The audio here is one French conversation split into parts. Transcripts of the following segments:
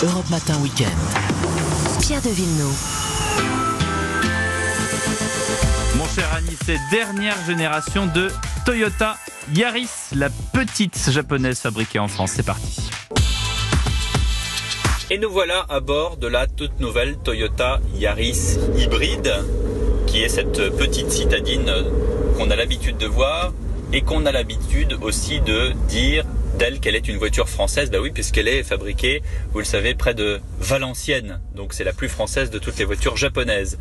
Europe Matin Week-end. Pierre de Villeneuve. Mon cher Annie, c'est dernière génération de Toyota Yaris, la petite japonaise fabriquée en France. C'est parti. Et nous voilà à bord de la toute nouvelle Toyota Yaris hybride, qui est cette petite citadine qu'on a l'habitude de voir et qu'on a l'habitude aussi de dire d'elle qu'elle est une voiture française. Bah oui, puisqu'elle est fabriquée, vous le savez, près de Valenciennes. Donc c'est la plus française de toutes les voitures japonaises.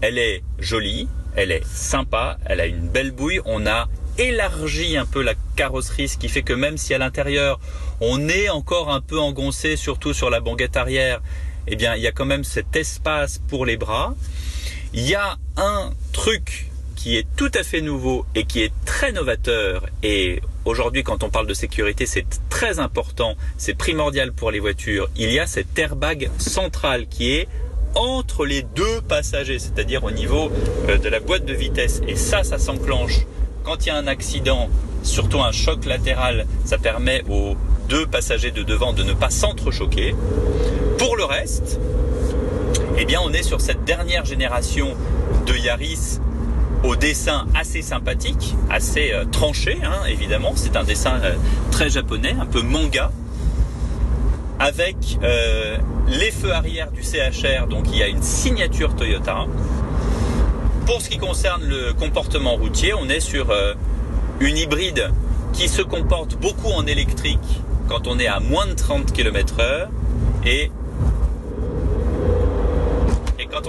Elle est jolie, elle est sympa, elle a une belle bouille. On a élargi un peu la carrosserie, ce qui fait que même si à l'intérieur on est encore un peu engoncé, surtout sur la banquette arrière, eh bien il y a quand même cet espace pour les bras. Il y a un truc qui est tout à fait nouveau et qui est très novateur et aujourd'hui quand on parle de sécurité c'est très important, c'est primordial pour les voitures. Il y a cet airbag central qui est entre les deux passagers, c'est-à-dire au niveau euh, de la boîte de vitesse. Et ça, ça s'enclenche quand il y a un accident, surtout un choc latéral, ça permet aux deux passagers de devant de ne pas s'entrechoquer. Pour le reste, eh bien, on est sur cette dernière génération de Yaris au dessin assez sympathique, assez euh, tranché, hein, évidemment. C'est un dessin euh, très japonais, un peu manga, avec euh, les feux arrière du CHR, donc il y a une signature Toyota. Pour ce qui concerne le comportement routier, on est sur une hybride qui se comporte beaucoup en électrique quand on est à moins de 30 km heure et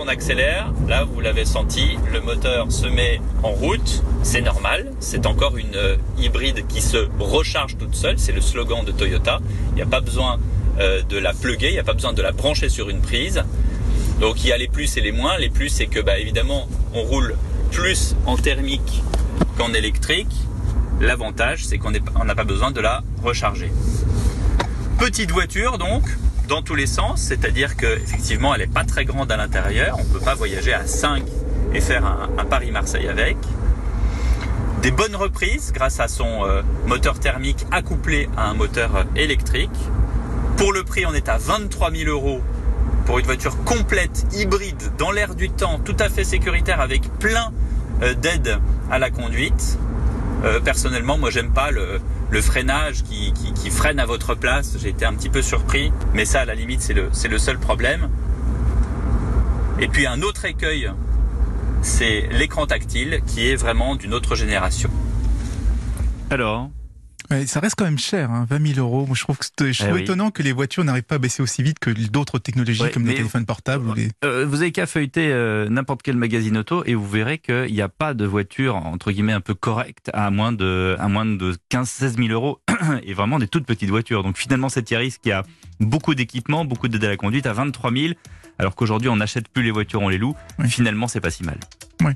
accélère, là vous l'avez senti, le moteur se met en route, c'est normal, c'est encore une euh, hybride qui se recharge toute seule, c'est le slogan de Toyota, il n'y a pas besoin euh, de la plugger, il n'y a pas besoin de la brancher sur une prise. Donc il y a les plus et les moins. Les plus c'est que bah, évidemment on roule plus en thermique qu'en électrique. L'avantage c'est qu'on n'a pas besoin de la recharger. Petite voiture donc dans tous les sens, c'est-à-dire que effectivement elle n'est pas très grande à l'intérieur. On ne peut pas voyager à 5 et faire un, Paris-Marseille avec. Des bonnes reprises grâce à son euh, moteur thermique accouplé à un moteur euh, électrique. Pour le prix, on est à 23 000 euros pour une voiture complète, hybride, dans l'air du temps, tout à fait sécuritaire, avec plein euh, d'aides à la conduite. Euh, personnellement, moi, j'aime pas le, freinage qui, freine à votre place. J'ai été un petit peu surpris, mais ça, à la limite, c'est le seul problème. Et puis un autre écueil, c'est l'écran tactile, qui est vraiment d'une autre génération. Alors Ouais, ça reste quand même cher, hein, 20 000 euros. Moi, je trouve, que c'est, je Eh oui. étonnant que les voitures n'arrivent pas à baisser aussi vite que d'autres technologies Ouais, comme les téléphones portables. Ou les... Euh, vous avez qu'à feuilleter euh, n'importe quel magazine auto et vous verrez qu'il n'y a pas de voiture entre guillemets un peu correcte à moins de à moins de 15-16 000 euros et vraiment des toutes petites voitures. Donc finalement cette Yaris qui a beaucoup d'équipements, beaucoup d'aide à la conduite à 23 000, alors qu'aujourd'hui on n'achète plus les voitures, on les loue. Oui. Finalement c'est pas si mal. Ouais.